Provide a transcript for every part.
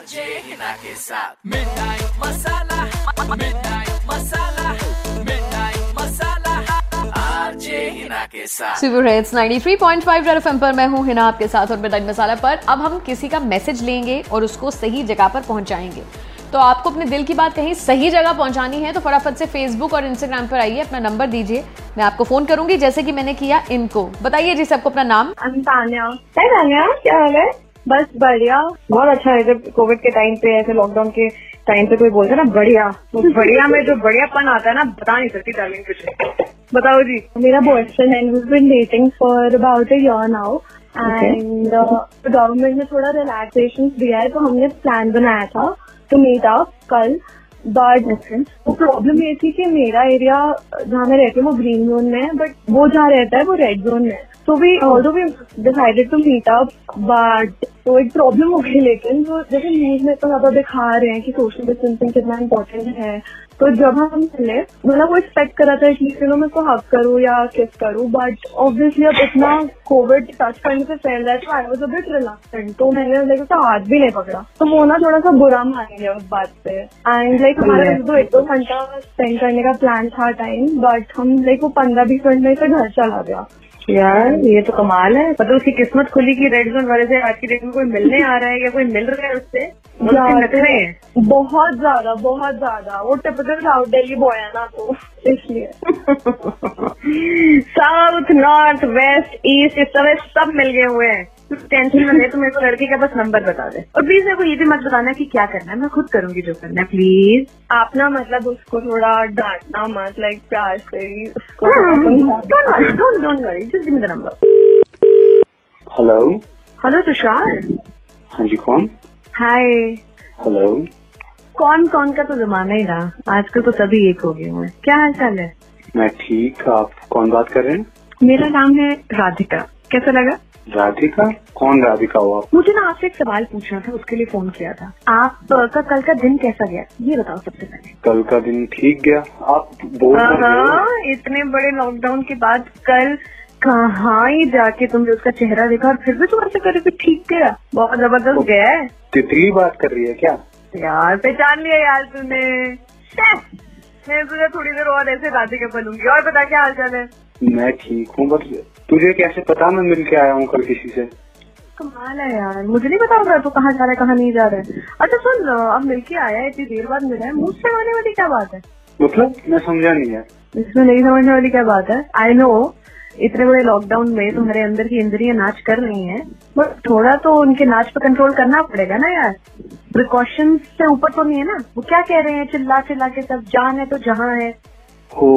RJ Hina super hits 93.5 red FM पर मैं हूँ हिना आपके साथ और मिठाई मसाला पर। अब हम किसी का मैसेज लेंगे और उसको सही जगह पर पहुंचाएँगे। तो आपको अपने दिल की बात कहीं सही जगह पहुंचानी है तो फटाफट से फेसबुक और इंस्टाग्राम पर आइए, अपना नंबर दीजिए। मैं आपको फ़ोन करूँगी, जैसे कि मैंने किया इनको। बताइए जी सबको अपना नाम। I'm तान्या तान्या क्या हाल है? बस बढ़िया। बहुत अच्छा है जब कोविड के टाइम पे ऐसे लॉकडाउन के टाइम पे कोई बोलता है ना बढ़िया। तो बढ़िया में जो बढ़ियापन आता है ना बता नहीं सकती डार्लिंग कुछ। बताओ जी। मेरा boyfriend and we been dating for about a year now and government ने थोड़ा रिलैक्सेशन दिया है तो हमने प्लान बनाया था टू मीट अप कल बट वो प्रॉब्लम ये थी कि मेरा एरिया जहाँ मैं रहती हूँ वो ग्रीन जोन में है बट वो जहाँ रहता है वो रेड जोन में है। तो we although we decided to meet up but तो एक प्रॉब्लम हो गई लेकिन वो जैसे न्यूज़ में तो ज़्यादा दिखा रहे हैं कि सोशल डिस्टेंसिंग कितना इम्पोर्टेंट है। तो जब हम मिले मतलब वो एक्सपेक्ट करा था कि एटलीस्ट मैं उसको हक करूँ या किस करूँ बट ऑब्वियसली अब इतना कोविड टच करने से फैल रहा है तो I was a bit reluctant तो मैंने लाइक उसका हाथ भी नहीं पकड़ा। तो वो ना थोड़ा सा बुरा मान गया उस बात पे। एंड लाइक हमारा तो एक दो घंटा स्पेंड करने का प्लान था टाइम बट हम लाइक वो पंद्रह बीस मिनट में से घर चला गया। यार ये तो कमाल है। मतलब उसकी किस्मत खुली की रेड जोन वाले से आज की डेट में कोई मिलने आ रहा है या कोई मिल रहा है उससे? उसके बहुत ज़्यादा बहुत ज़्यादा। वो टिपिकल साउथ दिल्ली बॉय है ना तो इसलिए। साउथ नॉर्थ वेस्ट ईस्ट इस तरह सब मिल गए हुए हैं। तू टेंशन में ले तो मेरे को लड़के का बस नंबर बता दे। और प्लीज़ मेरे को ये भी मत बताना कि क्या करना है मैं खुद करूँगी जो करना है प्लीज़ आप ना मतलब उसको थोड़ा डांटना मत लाइक प्यार से नंबर हेलो हेलो तुषार हाँ जी कौन? हाय हेलो कौन कौन का तो जमाना ही रहा। आजकल तो सभी एक हो गए हैं। क्या हाल चाल है? मैं ठीक आप कौन बात कर रहे हैं? मेरा नाम है राधिका। कैसा लगा? राधिका? कौन राधिका हो आप? मुझे ना आपसे एक सवाल पूछना था उसके लिए फ़ोन किया था। आप का कल का दिन कैसा गया? ये बताओ सबसे पहले। कल का दिन ठीक गया? आप बोल हो। इतने बड़े लॉकडाउन के बाद कल कहाँ ही जाके तुमने उसका चेहरा देखा और फिर भी तुम ऐसे करे कि ठीक गया? बहुत ज़बरदस्त गया है। तितली बात कर रही है क्या? यार पहचान लिया यार तूने। छे, मैं तुझे थोड़ी देर और ऐसे राधिका बनूँगी। और बता क्या हाल चाल है? मैं ठीक हूँ बस तुझे कैसे पता मैं मिल के आया हूँ कल किसी से? कमाल है यार। मुझे नहीं पता होगा तू कहाँ जा रहा है कहाँ नहीं जा रहा है। अच्छा सुन अब मिलके आया है इतनी देर बाद मिला है मुझसे आने वाली क्या बात है? मतलब मैं समझा नहीं है इसमें नहीं समझने वाली क्या बात है? आई नो इतने बड़े लॉकडाउन में तुम्हारे अंदर की इंद्रियाँ नाच कर रही हैं बट थोड़ा तो उनके नाच पे कंट्रोल करना पड़ेगा ना यार। प्रिकॉशन से ऊपर तो नहीं है ना? वो क्या कह रहे हैं? चिल्ला चिल्ला के सब जान है तो जहाँ है। ओ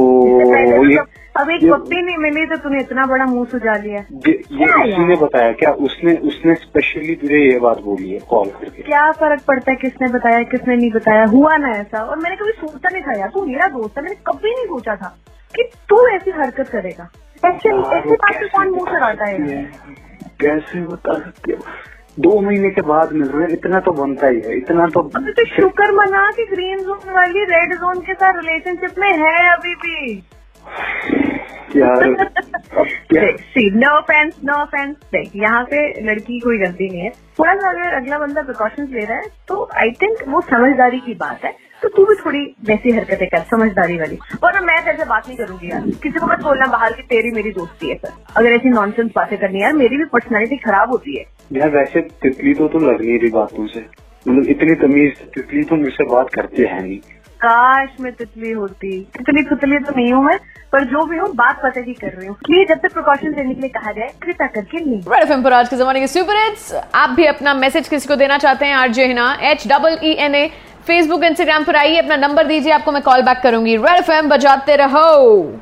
तो ये अब एक पप्पी नहीं मिली तो तूने इतना बड़ा मुँह सुझा लिया। ये, ये क्या उसी ने यार? बताया क्या उसने उसने स्पेशली तुझे ये बात बोली है कॉल करके? क्या फ़र्क पड़ता है किसने बताया किसने नहीं बताया? हुआ ना ऐसा। और मैंने कभी सोचा नहीं था यार तू मेरा दोस्त है मैंने कभी नहीं सोचा था कि तू ऐसी हरकत करेगा। ऐसे ऐसी बात कौन मुँह चढ़ाता है? कैसे बता सकते हो? दो महीने के बाद मिल रहे इतना तो बनता ही है इतना तो अभी तो शुक्र मना कि ग्रीन जोन वाली रेड जोन के साथ रिलेशनशिप में है अभी भी। यार अब क्या? नो ऑफेंस नो ऑफेंस देख यहाँ पे लड़की कोई गलती नहीं है। थोड़ा सा अगर अगला बंदा प्रिकॉशंस ले रहा है तो आई थिंक वो समझदारी की बात है। तो तू भी थोड़ी वैसी हरकतें कर समझदारी वाली। और मैं तेरे से बात नहीं करूँगी यार। किसी को मत बोलना बाहर की तेरी मेरी दोस्ती है सर। अगर ऐसी नॉनसेंस बातें करनी है यार मेरी भी पर्सनैलिटी खराब होती है। यार वैसे तितली तो तू लग नहीं रही बातों से। मतलब इतनी तमीज तितली तो मुझसे बात करते हैं नहीं। काश मैं तितली होती। तितली तितली तो नहीं हूँ मैं पर जो भी हूँ बात पता की कर रही हूँ। प्लीज़ जब तक प्रिकॉशन लेने के लिए कहा जाए कृपया करके नहीं। पर आज के जमाने के सुपर हिट्स आप भी अपना मैसेज किसी को देना चाहते हैं RJ Hina H double E N A Facebook Instagram पर आइए, अपना नंबर दीजिए, आपको मैं कॉल बैक करूँगी। रेड एफ़ बजाते रहो।